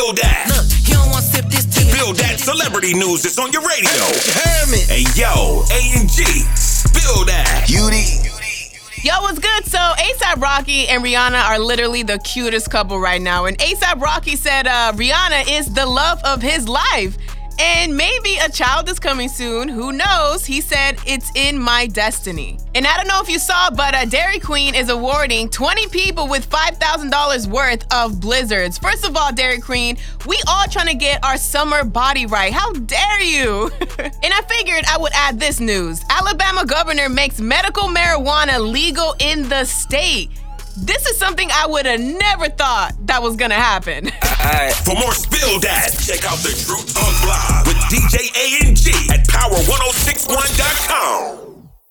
Spill that. Look, he don't want to sip this tea. Spill that celebrity news that's on your radio. Hermit. Hey yo, A and G. Spill that. Beauty. Yo, what's good? So ASAP Rocky and Rihanna are literally the cutest couple right now. And ASAP Rocky said uh, Rihanna is the love of his life. And maybe a child is coming soon. Who knows? He said, It's in my destiny. And I don't know if you saw, but uh, Dairy Queen is awarding 20 people with $5,000 worth of blizzards. First of all, Dairy Queen, we all trying to get our summer body right. How dare you? and I figured I would add this news Alabama governor makes medical marijuana legal in the state. This is something I would have never thought that was gonna happen. For more Spill Dat, check out the Truth Talk Power 1061.